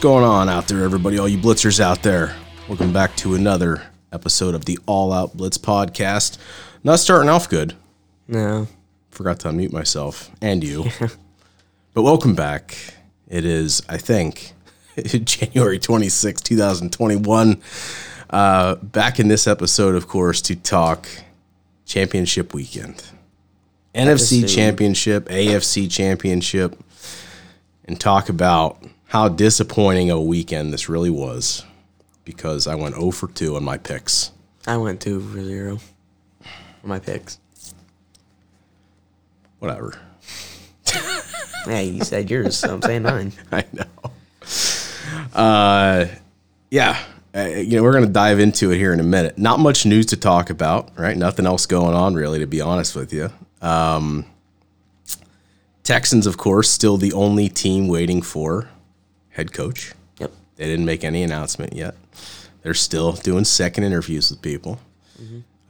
going on out there, everybody? All you blitzers out there. Welcome back to another episode of the All Out Blitz podcast. Not starting off good. No. Forgot to unmute myself and you. but welcome back. It is, I think, January 26, 2021. Uh, back in this episode, of course, to talk championship weekend. NFC championship, AFC championship, and talk about how disappointing a weekend this really was because I went 0 for 2 on my picks. I went two for zero for my picks. Whatever. Hey, you said yours, so I'm saying mine. I know. Uh, yeah. Uh, you know, we're going to dive into it here in a minute. Not much news to talk about, right? Nothing else going on, really, to be honest with you. Um, Texans, of course, still the only team waiting for head coach. Yep. They didn't make any announcement yet. They're still doing second interviews with people.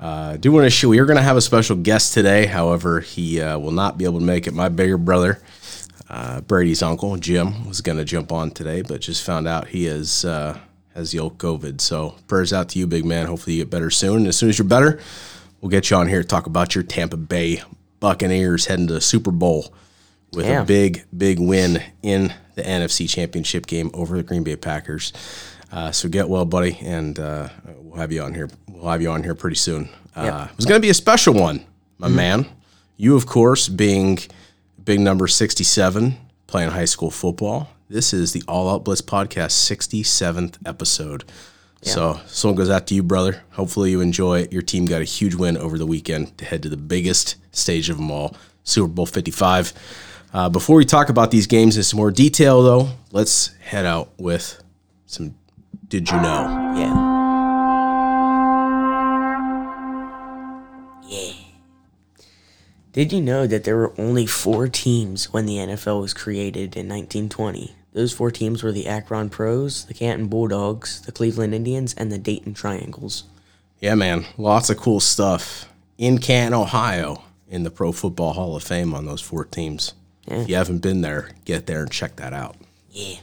Uh, do want to show we are going to have a special guest today. However, he uh, will not be able to make it. My bigger brother, uh, Brady's uncle Jim, was going to jump on today, but just found out he is uh, has the old COVID. So prayers out to you, big man. Hopefully you get better soon. And as soon as you're better, we'll get you on here to talk about your Tampa Bay Buccaneers heading to the Super Bowl with Yeah. a big, big win in the NFC Championship game over the Green Bay Packers. Uh, so get well, buddy, and uh, we'll have you on here. We'll have you on here pretty soon. Uh, It was going to be a special one, my man. You, of course, being big number sixty-seven, playing high school football. This is the All Out Blitz podcast, sixty-seventh episode. So, this one goes out to you, brother. Hopefully, you enjoy it. Your team got a huge win over the weekend to head to the biggest stage of them all, Super Bowl 55. Uh, before we talk about these games in some more detail, though, let's head out with some Did You Know? Yeah. Yeah. Did you know that there were only four teams when the NFL was created in 1920? Those four teams were the Akron Pros, the Canton Bulldogs, the Cleveland Indians, and the Dayton Triangles. Yeah, man, lots of cool stuff in Canton, Ohio, in the Pro Football Hall of Fame on those four teams. If you haven't been there, get there and check that out. Yeah.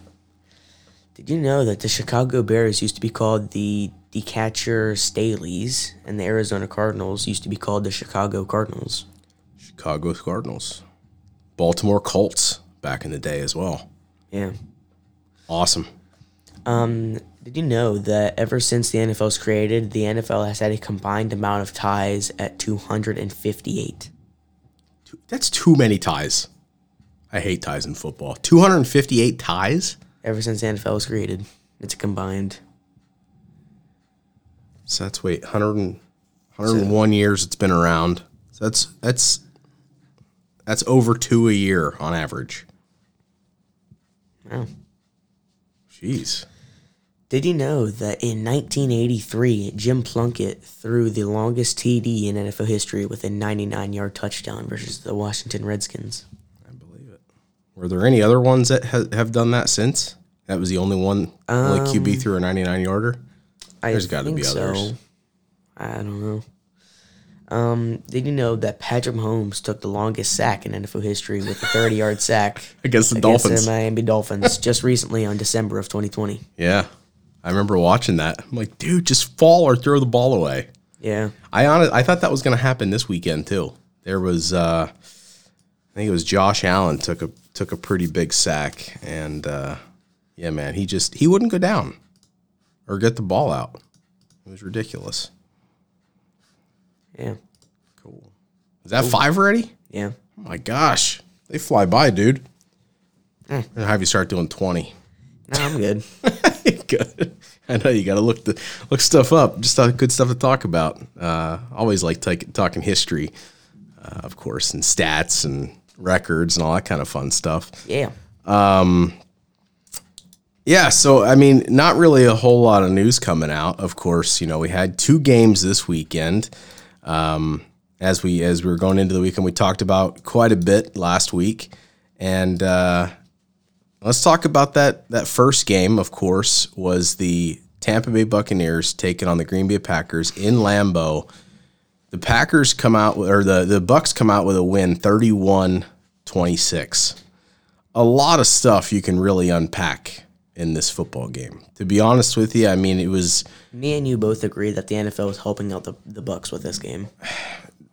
Did you know that the Chicago Bears used to be called the Decatur Staleys, and the Arizona Cardinals used to be called the Chicago Cardinals? Chicago Cardinals, Baltimore Colts back in the day as well. Yeah. Awesome. Um, did you know that ever since the NFL was created, the NFL has had a combined amount of ties at 258? That's too many ties. I hate ties in football. 258 ties? Ever since the NFL was created, it's a combined. So that's wait, 100 and, 101 years it's been around. So that's that's that's over 2 a year on average. Wow. Jeez. Did you know that in 1983, Jim Plunkett threw the longest TD in NFL history with a 99 yard touchdown versus the Washington Redskins? I believe it. Were there any other ones that ha- have done that since? That was the only one, only QB threw a 99 yarder. There's gotta think be others. I don't know. Um, did you know that Patrick Mahomes took the longest sack in NFL history with a 30 yard sack Against the against Dolphins. the Miami Dolphins just recently on December of 2020? Yeah. I remember watching that. I'm like, dude, just fall or throw the ball away. Yeah. I honest, I thought that was going to happen this weekend too. There was, uh, I think it was Josh Allen took a took a pretty big sack, and uh, yeah, man, he just he wouldn't go down or get the ball out. It was ridiculous. Yeah. Cool. Is that five already? Yeah. Oh my gosh, they fly by, dude. I'm gonna have you start doing twenty. No, I'm good. good. I know you got to look the look stuff up. Just good stuff to talk about. Uh, always like take, talking history, uh, of course, and stats and records and all that kind of fun stuff. Yeah. Yeah, so I mean, not really a whole lot of news coming out. Of course, you know we had two games this weekend. Um, as we as we were going into the weekend, we talked about quite a bit last week, and uh, let's talk about that. That first game, of course, was the Tampa Bay Buccaneers taking on the Green Bay Packers in Lambeau. The Packers come out or the the Bucks come out with a win, 31-26. A lot of stuff you can really unpack in this football game. To be honest with you, I mean it was Me and you both agree that the NFL is helping out the, the Bucks with this game.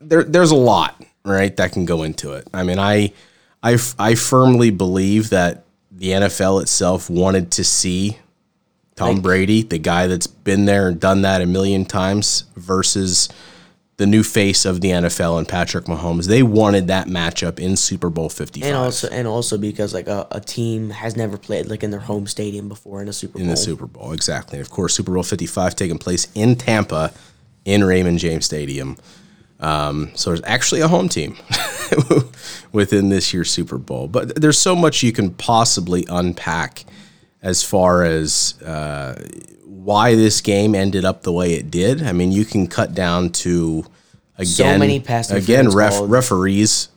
there there's a lot, right, that can go into it. I mean, I I I firmly believe that the NFL itself wanted to see Tom Like- Brady, the guy that's been there and done that a million times versus the new face of the NFL and Patrick Mahomes. They wanted that matchup in Super Bowl 55. And also and also because like a, a team has never played like in their home stadium before in a Super Bowl. in the Super Bowl. Exactly. And of course, Super Bowl 55 taking place in Tampa in Raymond James Stadium. Um, so there's actually a home team within this year's Super Bowl. But there's so much you can possibly unpack as far as uh, why this game ended up the way it did. I mean, you can cut down to again, so many pass again ref, referees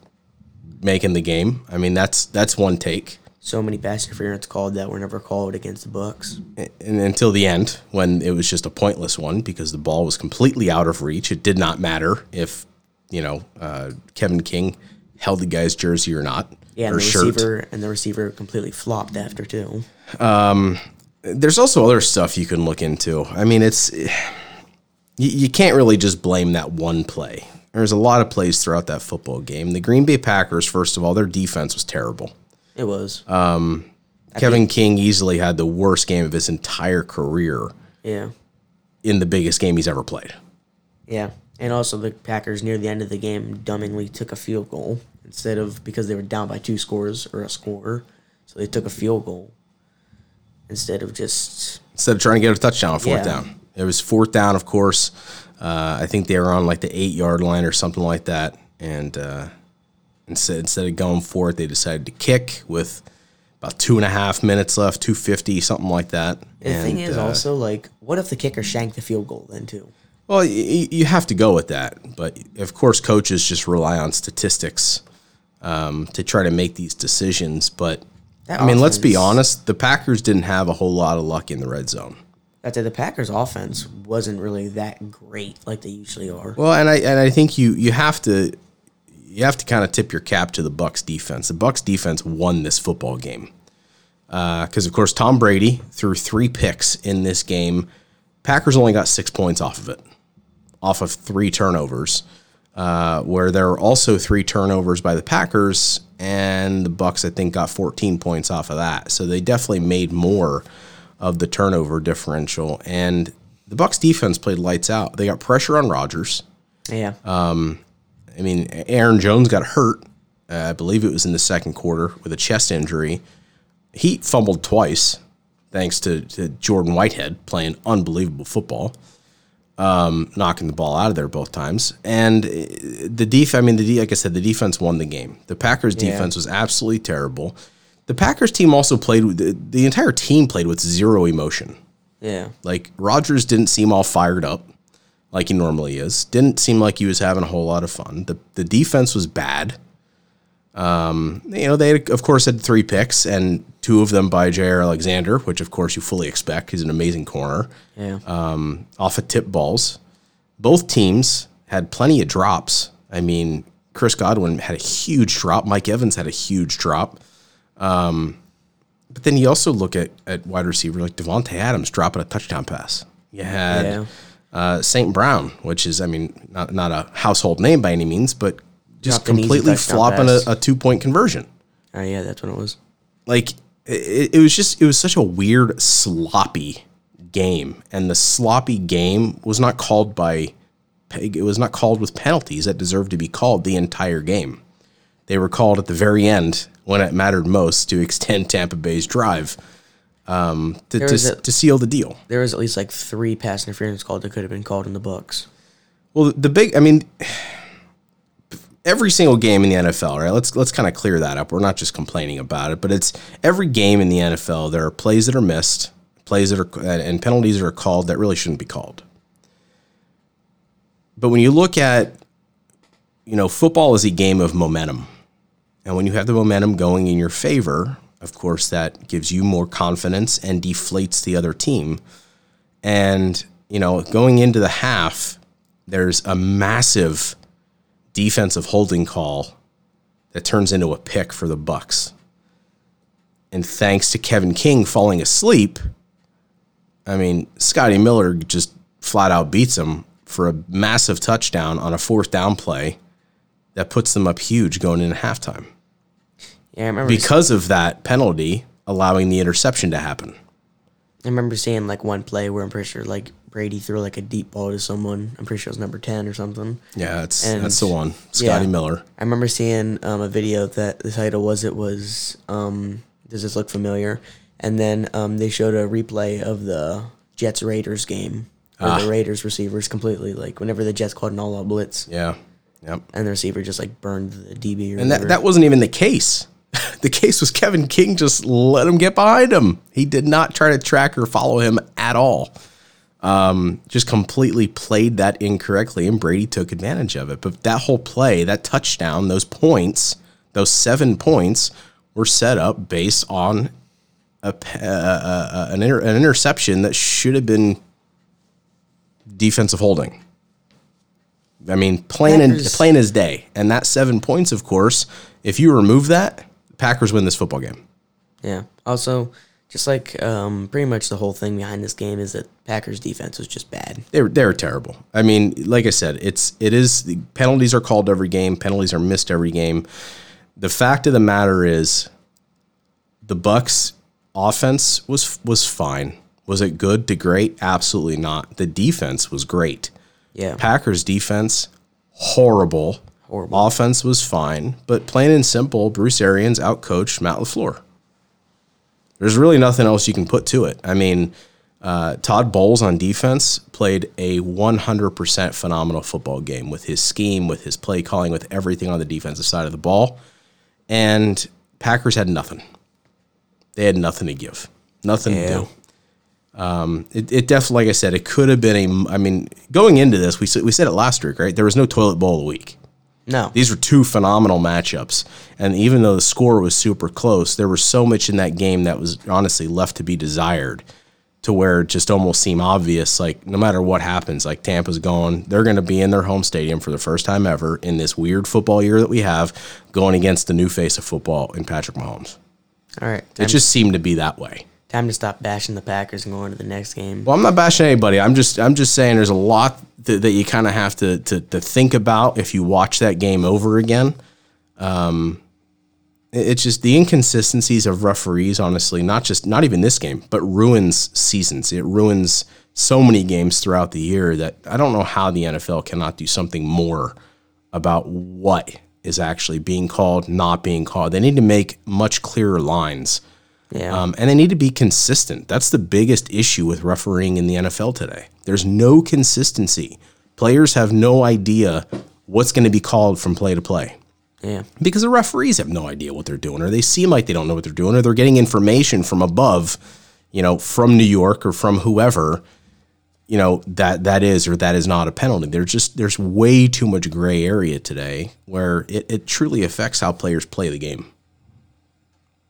making the game. I mean, that's that's one take. So many pass interference called that were never called against the Bucks. and until the end when it was just a pointless one because the ball was completely out of reach. It did not matter if you know uh, Kevin King held the guy's jersey or not Yeah, and the shirt. receiver and the receiver completely flopped after too. There's also other stuff you can look into. I mean, it's you, you can't really just blame that one play. There's a lot of plays throughout that football game. The Green Bay Packers, first of all, their defense was terrible. It was. Uh, Kevin King easily had the worst game of his entire career yeah. in the biggest game he's ever played. Yeah. And also the Packers near the end of the game dumbingly took a field goal instead of because they were down by two scores or a score. So they took a field goal instead of just instead of trying to get a touchdown on fourth Yeah. down. It was fourth down, of course. Uh, I think they were on like the eight yard line or something like that. And uh, instead, instead of going for it, they decided to kick with about two and a half minutes left, 250, something like that. the and, thing is uh, also like what if the kicker shanked the field goal then too? well, y- you have to go with that. But of course, coaches just rely on statistics um, to try to make these decisions. But That I mean, let's be honest, the Packers didn't have a whole lot of luck in the red zone. That the Packers offense wasn't really that great like they usually are. Well, and I and I think you you have to you have to kind of tip your cap to the Bucks defense. The Bucks defense won this football game because, of course, Tom Brady threw three picks in this game. Packers only got six points off of it, off of three turnovers. Uh, where there were also three turnovers by the Packers, and the Bucks I think got 14 points off of that. So they definitely made more of the turnover differential. And the Bucks defense played lights out. They got pressure on Rodgers. Yeah. I mean, Aaron Jones got hurt. Uh, I believe it was in the second quarter with a chest injury. He fumbled twice, thanks to, to Jordan Whitehead playing unbelievable football, um, knocking the ball out of there both times. And uh, the def, I mean, the de- like I said, the defense won the game. The Packers' Yeah. defense was absolutely terrible. The Packers team also played with the, the entire team played with zero emotion. yeah. Like Rodgers didn't seem all fired up like he normally is. Didn't seem like he was having a whole lot of fun. The the defense was bad. Um, you know, they of course had three picks and two of them by Jaire Alexander, which of course you fully expect. He's an amazing corner Yeah. off of tip balls. Both teams had plenty of drops. I mean, Chris Godwin had a huge drop. Mike Evans had a huge drop. Um, but then you also look at, at wide receiver like Davante Adams dropping a touchdown pass. You had Yeah. uh, St. Brown, which is, I mean, not, not a household name by any means, but just Dropped an easy completely flopping a, a two point conversion. Oh yeah, that's what it was. like it, it was just it was such a weird sloppy game. And the sloppy game was not called by it was not called with penalties that deserved to be called the entire game. They were called at the very end when it mattered most to extend tampa bay's drive um, to, to, a- to seal the deal. There was at least like three pass interference called that could have been called in the books. Well, the big, I mean, every single game in the NFL, right? Let's let's kind of clear that up. We're not just complaining about it, but it's every game in the NFL. There are plays that are missed, plays that are and penalties that are called that really shouldn't be called. But when you look at, you know, football is a game of momentum, and when you have the momentum going in your favor, of course, that gives you more confidence and deflates the other team. And you know, going into the half, there's a massive defensive holding call that turns into a pick for the Bucks. and thanks to Kevin King falling asleep, I mean, Scotty Miller just flat out beats him for a massive touchdown on a fourth down play that puts them up huge going into halftime. Yeah, I remember. Because of that penalty allowing the interception to happen. I remember seeing like one play where I'm pretty sure like Brady threw like a deep ball to someone. I'm pretty sure it was number ten or something. Yeah, that's And- that's the one. Scotty yeah. Miller. I remember seeing um, a video that the title was it was um, Does this look familiar? And then um, they showed a replay of the Jets Raiders game where Ah. the Raiders receivers completely like whenever the Jets called an all out blitz Yeah. Yep. and the receiver just like burned the DB or And that, that wasn't even the case. the case was Kevin King just let him get behind him. He did not try to track or follow him at all. Um, just completely played that incorrectly, and Brady took advantage of it. But that whole play, that touchdown, those points, those seven points were set up based on a, uh, uh, uh, an, inter- an interception that should have been defensive holding. I mean, plain and plain as day. And that seven points, of course, if you remove that, Packers win this football game. yeah. Also, just like um, pretty much the whole thing behind this game is that Packers defense was just bad. They're they're terrible. I mean, like I said, it's it is the penalties are called every game, penalties are missed every game. The fact of the matter is, the Bucks offense was was fine. Was it good to great? Absolutely not. The defense was great. Yeah. Packers defense horrible. Horrible. Offense was fine, but plain and simple, Bruce Arians outcoached Matt LaFleur. There's really nothing else you can put to it. I mean, uh, Todd Bowles on defense played a 100% phenomenal football game with his scheme, with his play calling, with everything on the defensive side of the ball. And Packers had nothing. They had nothing to give, nothing Yeah. to do. Um, it, it definitely, like I said, it could have been a. I mean, going into this, we said, we said it last week, right? There was no toilet bowl of the week. No. These were two phenomenal matchups. And even though the score was super close, there was so much in that game that was honestly left to be desired to where it just almost seemed obvious like no matter what happens, like Tampa's going, they're going to be in their home stadium for the first time ever in this weird football year that we have going against the new face of football in Patrick Mahomes. All right. It just seemed to be that way. Time to stop bashing the Packers and go on to the next game. Well, I'm not bashing anybody. I'm just I'm just saying there's a lot that, that you kind of have to, to to think about if you watch that game over again. Um, it- it's just the inconsistencies of referees. Honestly, not just not even this game, but ruins seasons. It ruins so many games throughout the year that I don't know how the NFL cannot do something more about what is actually being called, not being called. They need to make much clearer lines. Yeah. Um, and they need to be consistent. That's the biggest issue with refereeing in the NFL today. There's no consistency. Players have no idea what's going to be called from play to play yeah. because the referees have no idea what they're doing, or they seem like they don't know what they're doing, or they're getting information from above, you know, from New York or from whoever, you know, that that is or that is not a penalty. There's just there's way too much gray area today where it, it truly affects how players play the game.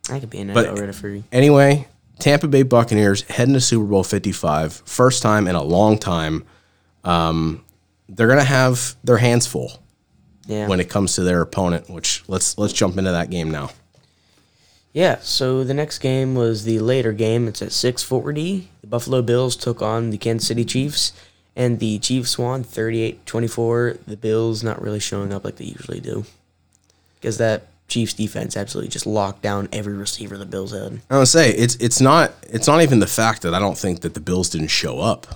I could be an But- NFL referee. Anyway, Tampa Bay Buccaneers heading to Super Bowl 55, first time in a long time. Um, they're gonna have their hands full Yeah. when it comes to their opponent. Which let's let's jump into that game now. Yeah, so the next game was the later game. It's at 6:40. The Buffalo Bills took on the Kansas City Chiefs, and the Chiefs won 38-24. The Bills not really showing up like they usually do. Because that Chiefs defense absolutely just locked down every receiver the Bills had. I would say it's it's not it's not even the fact that I don't think that the Bills didn't show up.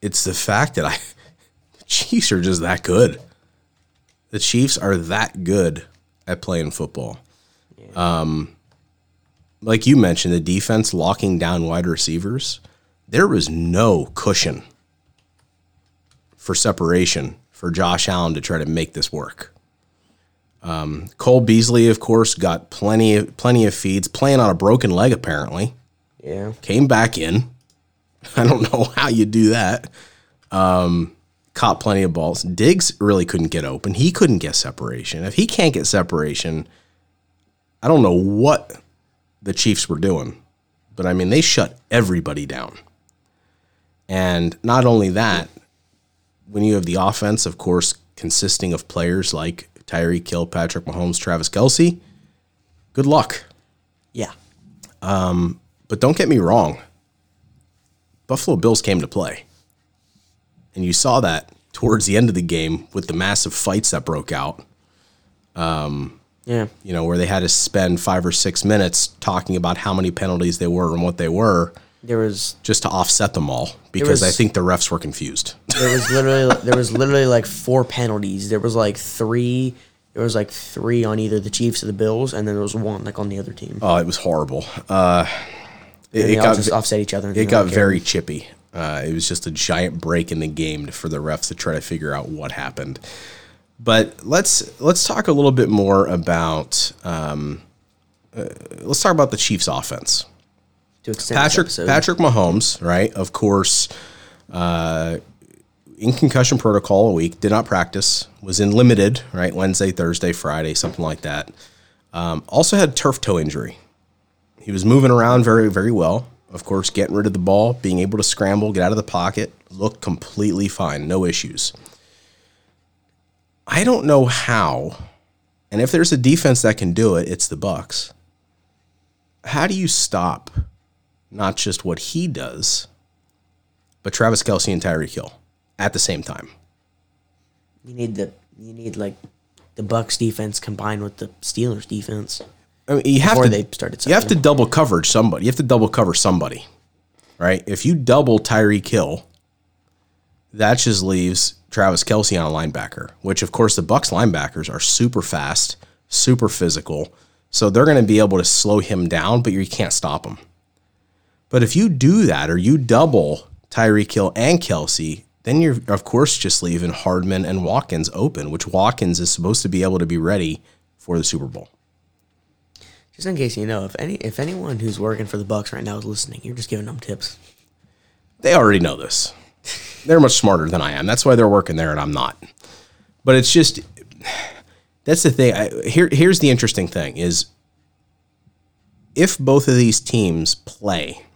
It's the fact that I the Chiefs are just that good. The Chiefs are that good at playing football. Um, like you mentioned, the defense locking down wide receivers. There was no cushion for separation for Josh Allen to try to make this work. Um, Cole Beasley, of course, got plenty of plenty of feeds, playing on a broken leg apparently. Yeah. Came back in. I don't know how you do that. Um, caught plenty of balls. Diggs really couldn't get open. He couldn't get separation. If he can't get separation, I don't know what the Chiefs were doing. But I mean, they shut everybody down. And not only that, when you have the offense, of course, consisting of players like Tyreek Hill, Patrick Mahomes, Travis Kelce, good luck. Yeah. Um, but don't get me wrong. Buffalo Bills came to play. And you saw that towards the end of the game with the massive fights that broke out. Yeah. you know, where they had to spend five or six minutes talking about how many penalties they were and what they were There was just to offset them all because I think the refs were confused. there was literally there was literally like four penalties. There was like three there was like three on either the Chiefs or the Bills, and then there was one like on the other team. Oh, it was horrible. Uh, it, And it they all got just offset each other. and it got very chippy. Uh, it was just a giant break in the game for the refs to try to figure out what happened. But let's let's talk a little bit more about um, uh, let's talk about the Chiefs' offense. To extend Patrick. Patrick Mahomes, right? Of course, uh, in concussion protocol a week, did not practice, was in limited, right? Wednesday, Thursday, Friday, something like that. Um, also had turf toe injury. He was moving around very, very well. Of course, getting rid of the ball, being able to scramble, get out of the pocket, looked completely fine, no issues. I don't know how, and if there's a defense that can do it, it's the Bucks. How do you stop not just what he does, but Travis Kelce and Tyreek Hill at the same time. You need the you need like the Bucks defense combined with the Steelers defense I mean, you have before to they started. you have to double coverage somebody. You have to double cover somebody, right? If you double Tyreek Hill, that just leaves Travis Kelce on a linebacker. Which, of course, the Bucks linebackers are super fast, super physical, so they're going to be able to slow him down, but you can't stop him. But if you do that, or you double Tyreek Hill and Kelce, then you're of course just leaving Hardman and Watkins open, which Watkins is supposed to be able to be ready for the Super Bowl. Just in case you know, if any if anyone who's working for the Bucks right now is listening, you're just giving them tips. they already know this. They're much smarter than I am. That's why they're working there and I'm not. But it's just that's the thing. I, here, here's the interesting thing: is if both of these teams play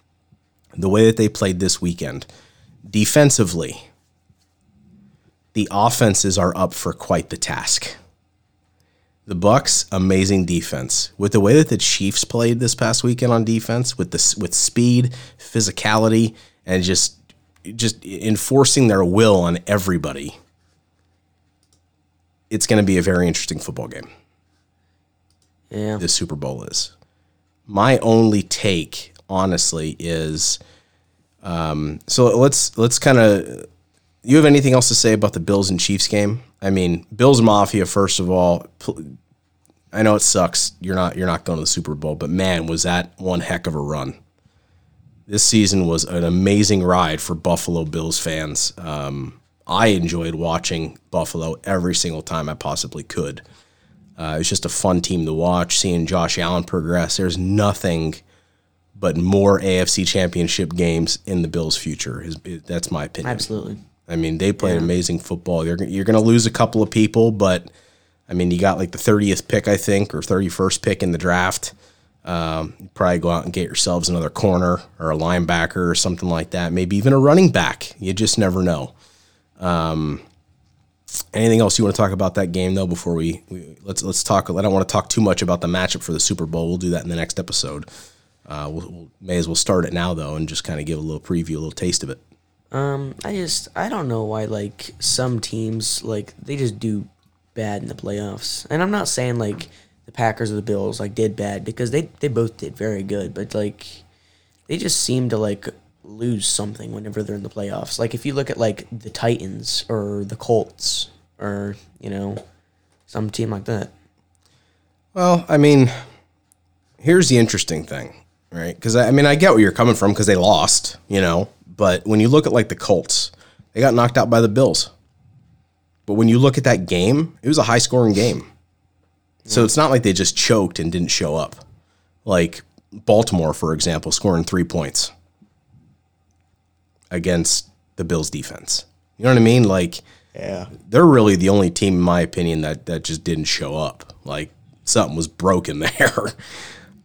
the way that they played this weekend, defensively, the offenses are up for quite the task. The Bucks, amazing defense. With the way that the Chiefs played this past weekend on defense, with the with speed, physicality, and just just enforcing their will on everybody, it's going to be a very interesting football game. Yeah. This Super Bowl is. My only take, honestly, is um, so let's let's kind of. You have anything else to say about the Bills and Chiefs game? I mean, Bills Mafia. First of all, I know it sucks. You're not you're not going to the Super Bowl, but man, was that one heck of a run. This season was an amazing ride for Buffalo Bills fans. Um, I enjoyed watching Buffalo every single time I possibly could. Uh, it was just a fun team to watch. Seeing Josh Allen progress. There's nothing but more AFC Championship games in the Bills' future. Is that's my opinion. Absolutely. I mean, they played amazing football. You're you're going to lose a couple of people, but I mean, you got like the 30th pick, I think, or 31st pick in the draft. Um, you probably go out and get yourselves another corner or a linebacker or something like that. Maybe even a running back. You just never know. Um, anything else you want to talk about that game though? Before we, we let's let's talk. I don't want to talk too much about the matchup for the Super Bowl. We'll do that in the next episode. Uh, we'll, we'll may as well start it now though, and just kind of give a little preview, a little taste of it. Um, I just I don't know why like some teams like they just do bad in the playoffs, and I'm not saying like the Packers or the Bills like did bad because they they both did very good, but like they just seem to like lose something whenever they're in the playoffs. Like if you look at like the Titans or the Colts or you know some team like that. Well, I mean, here's the interesting thing, right? Because I, I mean, I get where you're coming from because they lost, you know. But when you look at like the Colts, they got knocked out by the Bills. But when you look at that game, it was a high scoring game. So it's not like they just choked and didn't show up. Like Baltimore, for example, scoring three points against the Bills defense. You know what I mean? Like, Yeah. they're really the only team, in my opinion, that that just didn't show up. Like something was broken there.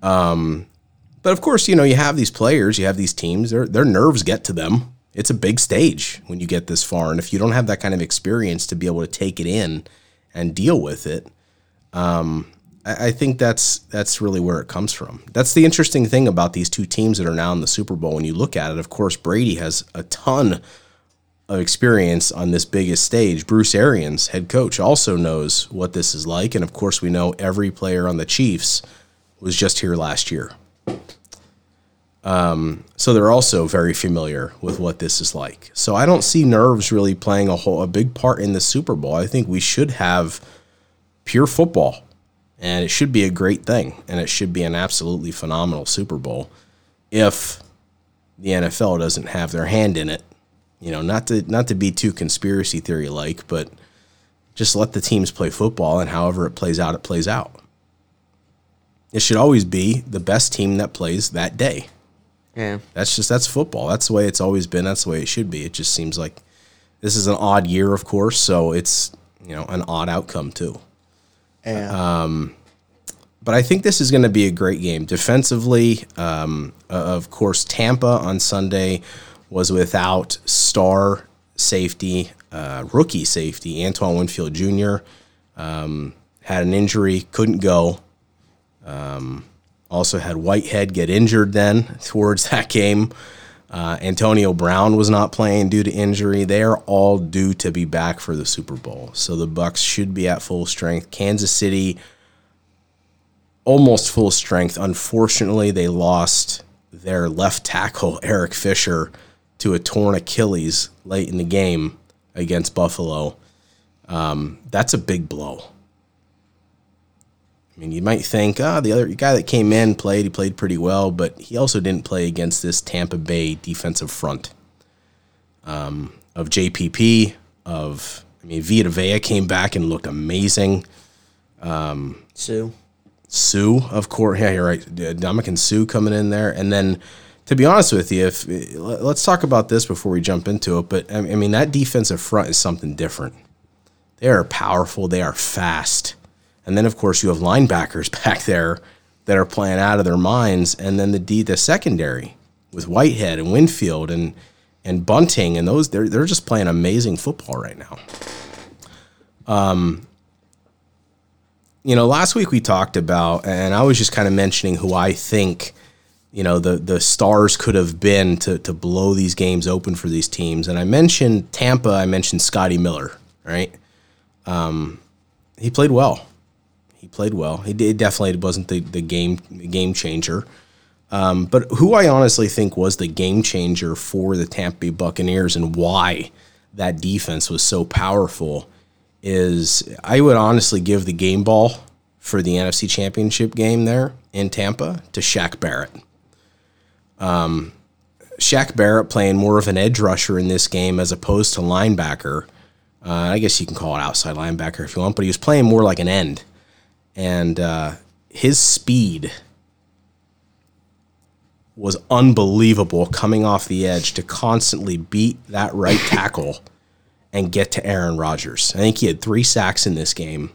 um, but of course, you know you have these players, you have these teams. Their their nerves get to them. It's a big stage when you get this far, and if you don't have that kind of experience to be able to take it in and deal with it, um, I, I think that's that's really where it comes from. That's the interesting thing about these two teams that are now in the Super Bowl. When you look at it, of course, Brady has a ton of experience on this biggest stage. Bruce Arians, head coach, also knows what this is like, and of course, we know every player on the Chiefs was just here last year. Um, so they're also very familiar with what this is like. So I don't see nerves really playing a whole a big part in the Super Bowl. I think we should have pure football, and it should be a great thing, and it should be an absolutely phenomenal Super Bowl if the NFL doesn't have their hand in it. You know, not to not to be too conspiracy theory like, but just let the teams play football, and however it plays out, it plays out. It should always be the best team that plays that day. Yeah. That's just that's football. That's the way it's always been. That's the way it should be. It just seems like this is an odd year, of course, so it's you know an odd outcome too. Yeah. Um, But I think this is going to be a great game defensively. Um, of course, Tampa on Sunday was without star safety, uh, rookie safety Antoine Winfield Jr. Um, had an injury, couldn't go. Also had Whitehead get injured then towards that game. Uh, Antonio Brown was not playing due to injury. They are all due to be back for the Super Bowl, so the Bucks should be at full strength. Kansas City, almost full strength. Unfortunately, they lost their left tackle Eric Fisher to a torn Achilles late in the game against Buffalo. Um, that's a big blow. Mean, you might think, ah, the other guy that came in played, he played pretty well, but he also didn't play against this Tampa Bay defensive front um, of JPP, of, I mean, Vita Vea came back and looked amazing. Suh. Suh, of course. Yeah, you're right. Ndamukong Suh coming in there. And then, to be honest with you, if let's talk about this before we jump into it. But I mean, that defensive front is something different. They are powerful. They are fast. And then, of course, you have linebackers back there that are playing out of their minds. And then the D, the secondary with Whitehead and Winfield and and Bunting and those they're they're just playing amazing football right now. Um, you know, last week we talked about, and I was just kind of mentioning who I think, you know, the the stars could have been to to blow these games open for these teams. And I mentioned Tampa. I mentioned Scotty Miller. Right. Um, he played well. He played well. He did, definitely wasn't the the game game changer. Um, but who I honestly think was the game changer for the Tampa Bay Buccaneers and why that defense was so powerful is I would honestly give the game ball for the NFC Championship game there in Tampa to Shaq Barrett. Um, Shaq Barrett playing more of an edge rusher in this game as opposed to linebacker. Uh, I guess you can call it outside linebacker if you want, but he was playing more like an end. And uh, his speed was unbelievable coming off the edge to constantly beat that right tackle and get to Aaron Rodgers. I think he had three sacks in this game.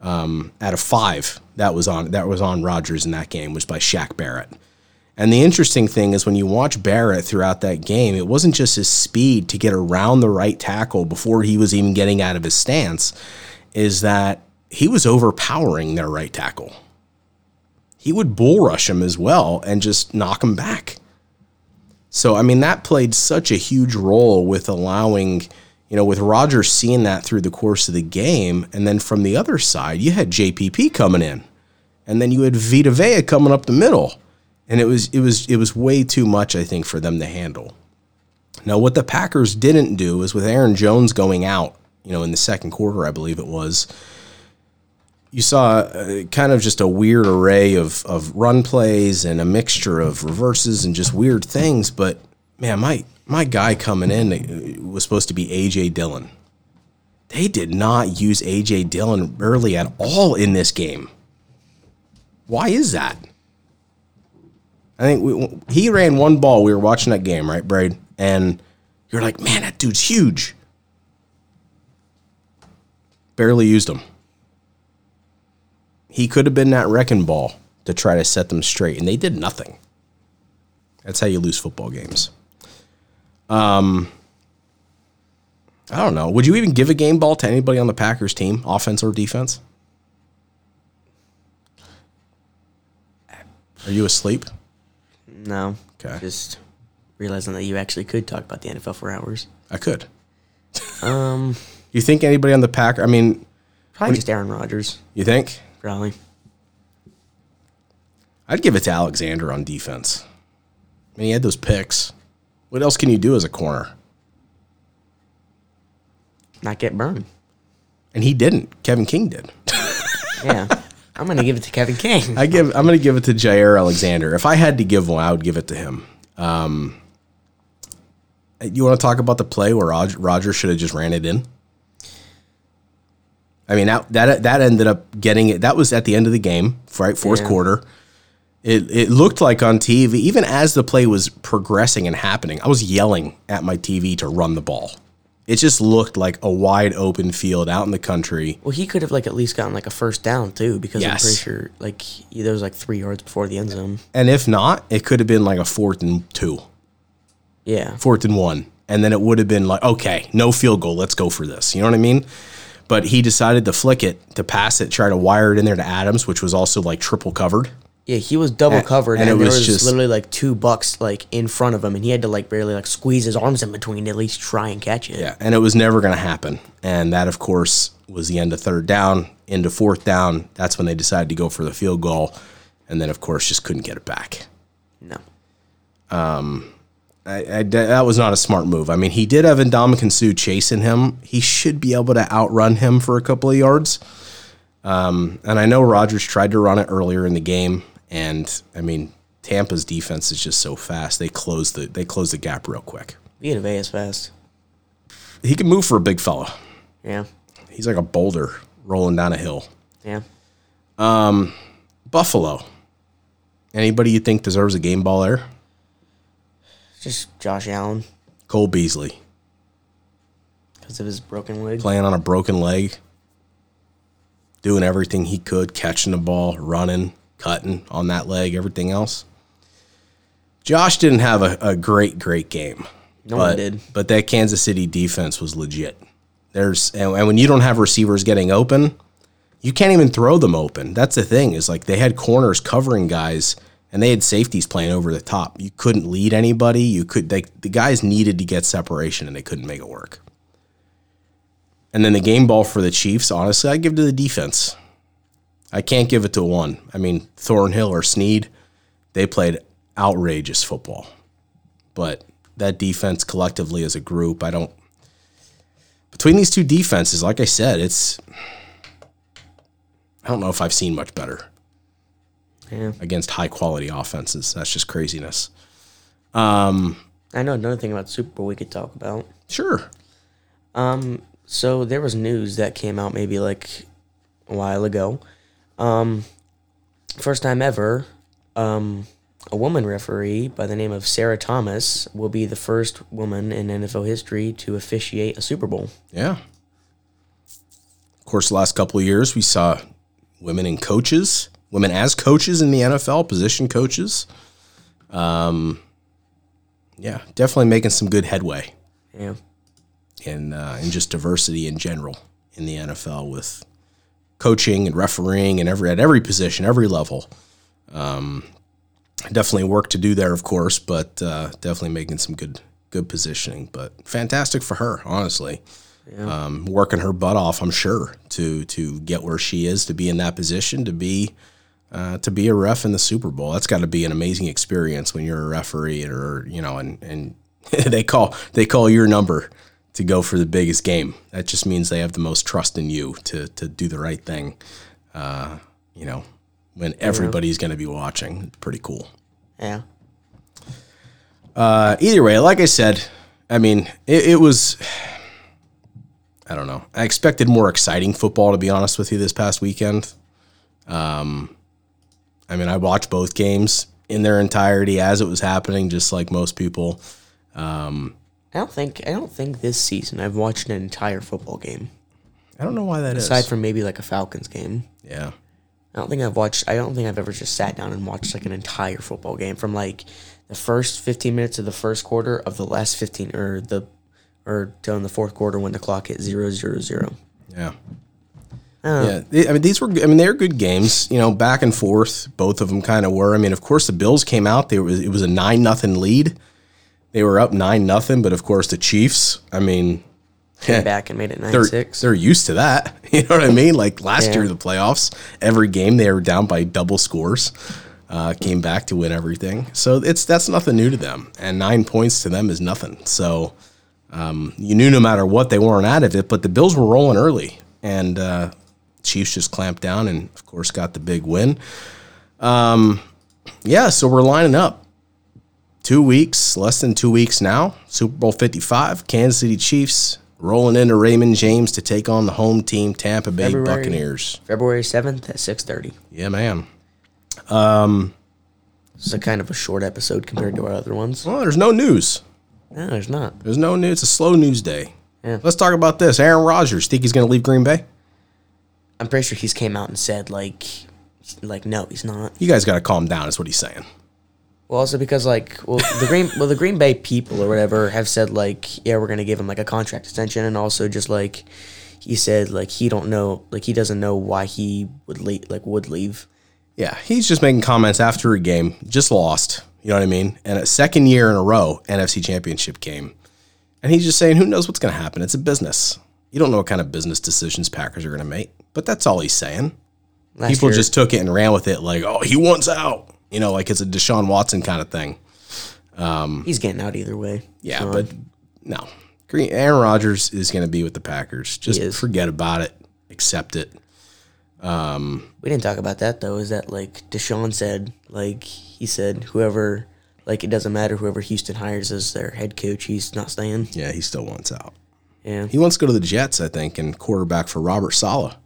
Um, out of five that was on that was on Rodgers in that game was by Shaq Barrett. And the interesting thing is when you watch Barrett throughout that game, it wasn't just his speed to get around the right tackle before he was even getting out of his stance, is that he was overpowering their right tackle. He would bull rush him as well and just knock him back. So I mean that played such a huge role with allowing, you know, with Rodgers seeing that through the course of the game, and then from the other side you had JPP coming in, and then you had Vita Vea coming up the middle, and it was it was it was way too much I think for them to handle. Now what the Packers didn't do is with Aaron Jones going out, you know, in the second quarter I believe it was. You saw uh, kind of just a weird array of, of run plays and a mixture of reverses and just weird things. But man, my my guy coming in uh, was supposed to be AJ Dillon. They did not use AJ Dillon early at all in this game. Why is that? I think we, he ran one ball. We were watching that game, right, Brady? And you're like, man, that dude's huge. Barely used him. He could have been that wrecking ball to try to set them straight, and they did nothing. That's how you lose football games. Um, I don't know. Would you even give a game ball to anybody on the Packers team, offense or defense? Are you asleep? No. Okay. Just realizing that you actually could talk about the NFL for hours. I could. Um, You think anybody on the pack? I mean, probably just Aaron Rodgers. you think? Probably. I'd give it to Alexander on defense. I mean, he had those picks. What else can you do as a corner? Not get burned. And he didn't. Kevin King did. Yeah. I'm gonna give it to Kevin King. I give. I'm going to give it to Jaire Alexander. If I had to give one, I would give it to him. Um, you want to talk about the play where Roger, Roger should have just ran it in? I mean that that that ended up getting it. That was at the end of the game, right? Fourth Yeah. quarter. It it looked like on TV, even as the play was progressing and happening, I was yelling at my TV to run the ball. It just looked like a wide open field out in the country. Well, he could have like at least gotten like a first down too, because I'm pretty sure like he, there was like three yards before the end zone. And if not, it could have been like a fourth and two. Yeah. fourth and one. And then it would have been like, okay, no field goal. Let's go for this. You know what I mean? But he decided to flick it, to pass it, try to wire it in there to Adams, which was also like triple covered. Yeah, he was double And- covered, and and, it there was was just- literally like two bucks like in front of him, and he had to like barely like squeeze his arms in between to at least try and catch it. Yeah. And it was never going to happen. And that, of course, was the end of third down, into fourth down. That's when they decided to go for the field goal. And then, of course, just couldn't get it back. No. Um, I, I- that was not a smart move. I mean, he did have Ndamukong Suh chasing him. He should be able to outrun him for a couple of yards. Um, and I know Rodgers tried to run it earlier in the game, and I mean, Tampa's defense is just so fast. They close the they close the gap real quick. Vita Vea is fast. He can move for a big fella. Yeah. He's like a boulder rolling down a hill. Yeah. Buffalo. Anybody you think deserves a game ball there? Just Josh Allen Cole Beasley because of his broken leg. playing on a broken leg, doing everything he could, catching the ball, running, cutting on that leg, everything else. Josh didn't have a, a great, great game. No but, one did. But that Kansas City defense was legit. There's and, and when you don't have receivers getting open, you can't even throw them open. That's the thing is like they had corners covering guys and they had safeties playing over the top. You couldn't lead anybody. You could the guys needed to get separation and they couldn't make it work. And then the game ball for the Chiefs, honestly, I give to the defense. I can't give it to one. I mean, Thornhill or Sneed, they played outrageous football. But that defense collectively as a group, I don't between these two defenses, like I said, it's I don't know if I've seen much better Yeah. against high quality offenses. That's just craziness. I know another thing about Super Bowl we could talk about. Sure. So there was news that came out maybe like a while ago. Um, first time ever, um, a woman referee by the name of Sarah Thomas will be the first woman in NFL history to officiate a Super Bowl. Yeah. Of course, the last couple of years we saw women in coaches, women as coaches in the NFL, position coaches. Um, yeah, definitely making some good headway Yeah. in uh, in just diversity in general in the NFL with coaching and refereeing and every at every position, every level. Um, definitely work to do there, of course, but uh, definitely making some good good positioning. But fantastic for her, honestly. Um, working her butt off, I'm sure, to to get where she is, to be in that position, to be uh, to be a ref in the Super Bowl. That's got to be an amazing experience when you're a referee, or you know, and and they call they call your number to go for the biggest game. That just means they have the most trust in you to to do the right thing. Uh, you know, when everybody's going to be watching, pretty cool. Yeah. Uh, either way, like I said, I mean, it, it was. I don't know. I expected more exciting football, to be honest with you, this past weekend. Um, I mean, I watched both games in their entirety as it was happening, just like most people. Um, I don't think I don't think this season I've watched an entire football game I don't know why that is. aside from maybe like a Falcons game. yeah. I don't think I've watched. I don't think I've ever just sat down and watched like an entire football game from like the first fifteen minutes of the first quarter of the last fifteen or the or till in the fourth quarter when the clock hit zero zero zero. Yeah. Yeah, I mean these were. I mean they were good games. You know, back and forth. Both of them kind of were. I mean, of course, the Bills came out. They was it was a nine nothing lead. They were up nine nothing, but of course the Chiefs. I mean, Came back and made it 9 they're 6. they're used to that. You know what I mean? Like last Yeah. year, the playoffs, every game they were down by double scores. Uh, came back to win everything. So it's that's nothing new to them, and nine points to them is nothing. So um, you knew no matter what they weren't out of it. But the Bills were rolling early, and uh, Chiefs just clamped down, and of course got the big win. Um, yeah, so we're lining up. Two weeks, less than two weeks now. Super Bowl Fifty Five, Kansas City Chiefs rolling into Raymond James to take on the home team, Tampa Bay February. Buccaneers. February 7th at 6.30. Yeah, man. This is a kind of a short episode compared to our other ones. Well, there's no news. No, there's not. There's no news. It's a slow news day. Yeah. Let's talk about this. Aaron Rodgers. Think he's going to leave Green Bay? I'm pretty sure he's came out and said, like, like no, he's not. You guys got to calm down. Is what he's saying. Well, also because like, well, the Green, well, the Green Bay people or whatever have said like, yeah, we're gonna give him like a contract extension, and also just like, he said like he don't know, like he doesn't know why he would leave, like would leave. Yeah, he's just making comments after a game, just lost. You know what I mean? And a second year in a row, NFC Championship game. And he's just saying, who knows what's going to happen? It's a business. You don't know what kind of business decisions Packers are going to make. But that's all he's saying. Last People year, just took it and ran with it like, oh, he wants out. You know, like it's a Deshaun Watson kind of thing. Um, he's getting out either way. Yeah, So, but no. Green Aaron Rodgers is going to be with the Packers. Just forget about it. Accept it. Um, we didn't talk about that though. Is that like Deshaun said, like he said, whoever, like it doesn't matter whoever Houston hires as their head coach, he's not staying. Yeah, he still wants out. Yeah. He wants to go to the Jets, I think, and quarterback for Robert Saleh.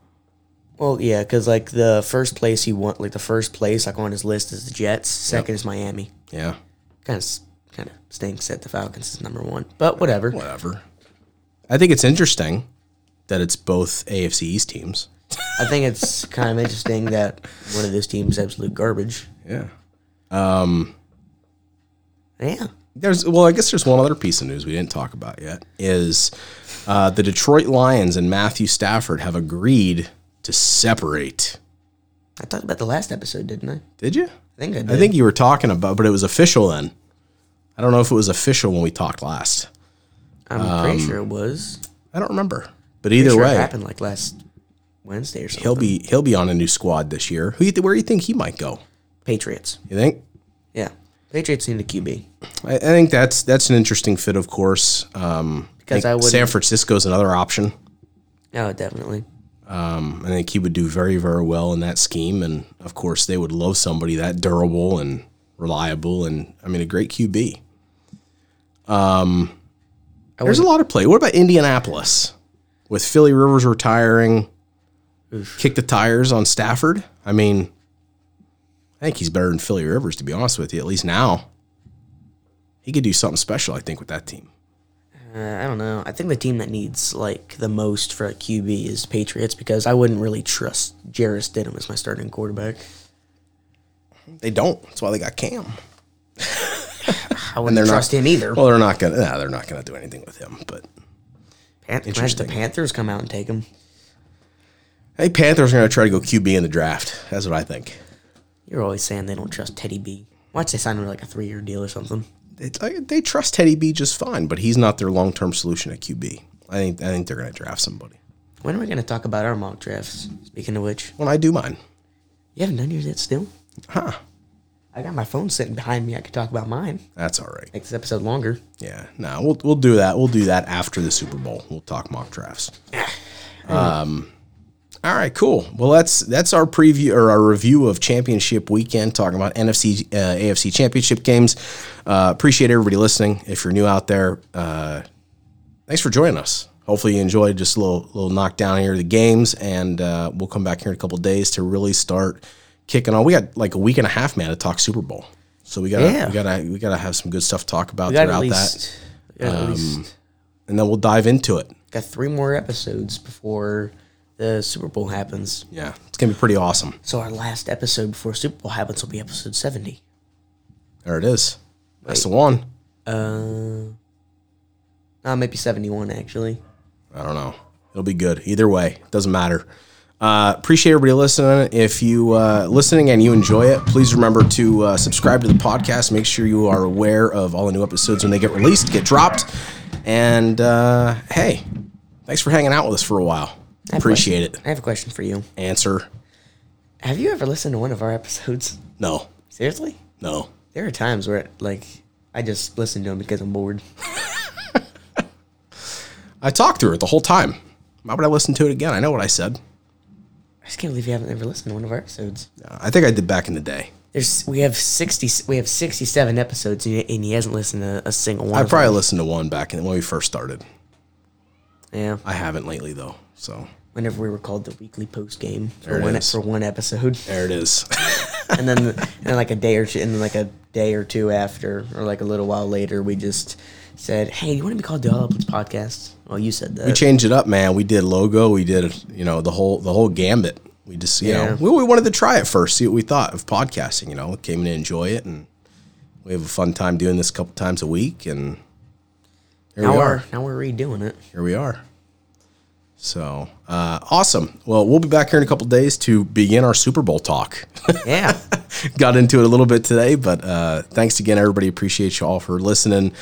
Well, yeah, because like the first place he want, like the first place like on his list is the Jets. Second is Miami. Yeah. Kind of, kind of stinks that the Falcons is number one, but whatever. whatever. I think it's interesting that it's both AFC East teams. I think it's kind of interesting that one of those teams is absolute garbage. Yeah. Yeah, There's well, I guess there's one other piece of news we didn't talk about yet. Is uh, the Detroit Lions and Matthew Stafford have agreed to separate? I talked about the last episode, didn't I? Did you? I think I did. I think you were talking about, but it was official then. I don't know if it was official when we talked last. I'm pretty sure it was. I don't remember. But either Sure, it way, happened like last Wednesday or something. he'll be he'll be on a new squad this year. Who you th- where do you think he might go? Patriots. You think? Yeah, Patriots need a QB. I, I think that's that's an interesting fit, of course. Um, Because think I wouldn't- San Francisco's another option. Oh, definitely. Um, I think he would do very very well in that scheme, and of course they would love somebody that durable and reliable, and I mean a great QB. I There's a lot of play. What about Indianapolis with Philip Rivers retiring? Kick the tires on Stafford. I mean, I think he's better than Philip Rivers, to be honest with you. At least now, he could do something special. I think with that team. Uh, I don't know. I think the team that needs like the most for a QB is Patriots because I wouldn't really trust Jarvis Stidham as my starting quarterback. They don't. That's why they got Cam. I wouldn't they're not- trust him either. Well, they're not gonna. Nah, they're not gonna do anything with him. But Pan- the. Panthers come out and take him. I think Panthers are gonna try to go QB in the draft. That's what I think. You're always saying they don't trust Teddy B. Why'd they sign him like a three year deal or something? They, I- they trust Teddy B just fine, but he's not their long term solution at QB. I think. I think they're gonna draft somebody. When are we going to talk about our mock drafts? Speaking of which, When I do mine, you haven't done yours yet still? huh? I got my phone sitting behind me. I could talk about mine. That's all right. Make this episode longer. Yeah, no, we'll we'll do that. We'll do that after the Super Bowl. We'll talk mock drafts. Um, all right, cool. Well, that's that's our preview or our review of Championship Weekend, talking about NFC uh, AFC Championship games. Uh, appreciate everybody listening. If you're new out there, uh, thanks for joining us. Hopefully you enjoyed just a little little knockdown here of the games, and uh, we'll come back here in a couple days to really start kicking on. We got like a week and a half, man, to talk Super Bowl. So we gotta Yeah. we gotta we gotta have some good stuff to talk about throughout at that least, we got at least and then we'll dive into it. got three more episodes before the Super Bowl happens. Yeah, it's gonna be pretty awesome. So our last episode before Super Bowl happens will be episode seventy. There it is. That's the one. Uh, uh maybe seventy-one actually. I don't know. It'll be good either way. Doesn't matter. Uh, appreciate everybody listening. If you uh, listening and you enjoy it, please remember to uh, subscribe to the podcast. Make sure you are aware of all the new episodes when they get released, get dropped. And uh, hey, thanks for hanging out with us for a while. I Appreciate it. I have a question for you. Answer: Have you ever listened to one of our episodes? No, Seriously? no. There are times where, like, I just listen to them because I'm bored. I talked through it the whole time. Why would I listen to it again? I know what I said. I just can't believe you haven't ever listened to one of our episodes. I think I did back in the day. There's we have sixty we have sixty seven episodes and he, and he hasn't listened to a single one. I of probably them. listened to one back in when we first started. yeah. I haven't lately though. So Whenever we were called the weekly post game for one is. for one episode, there it is. and then and then like a day or two, and then like a day or two after, or like a little while later, we just said, "Hey, you want to be called the All Uplets Podcast?" Well, you said that. we changed it up, man. We did logo. We did you know the whole the whole gambit. We just you Yeah. know we, we wanted to try it first, see what we thought of podcasting. You know, came in to enjoy it, and we have a fun time doing this a couple times a week. And here now we we're are. now we're redoing it. Here we are. So uh, awesome. Well, we'll be back here in a couple days to begin our Super Bowl talk. Yeah. got into it a little bit today, but uh, thanks again, everybody. Appreciate you all for listening.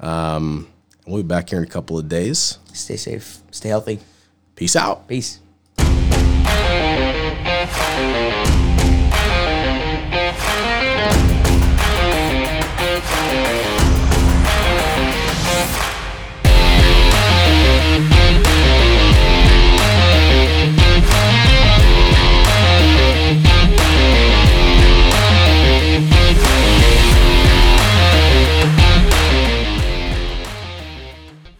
Um, we'll be back here in a couple of days. Stay safe. Stay healthy. Peace out. Peace.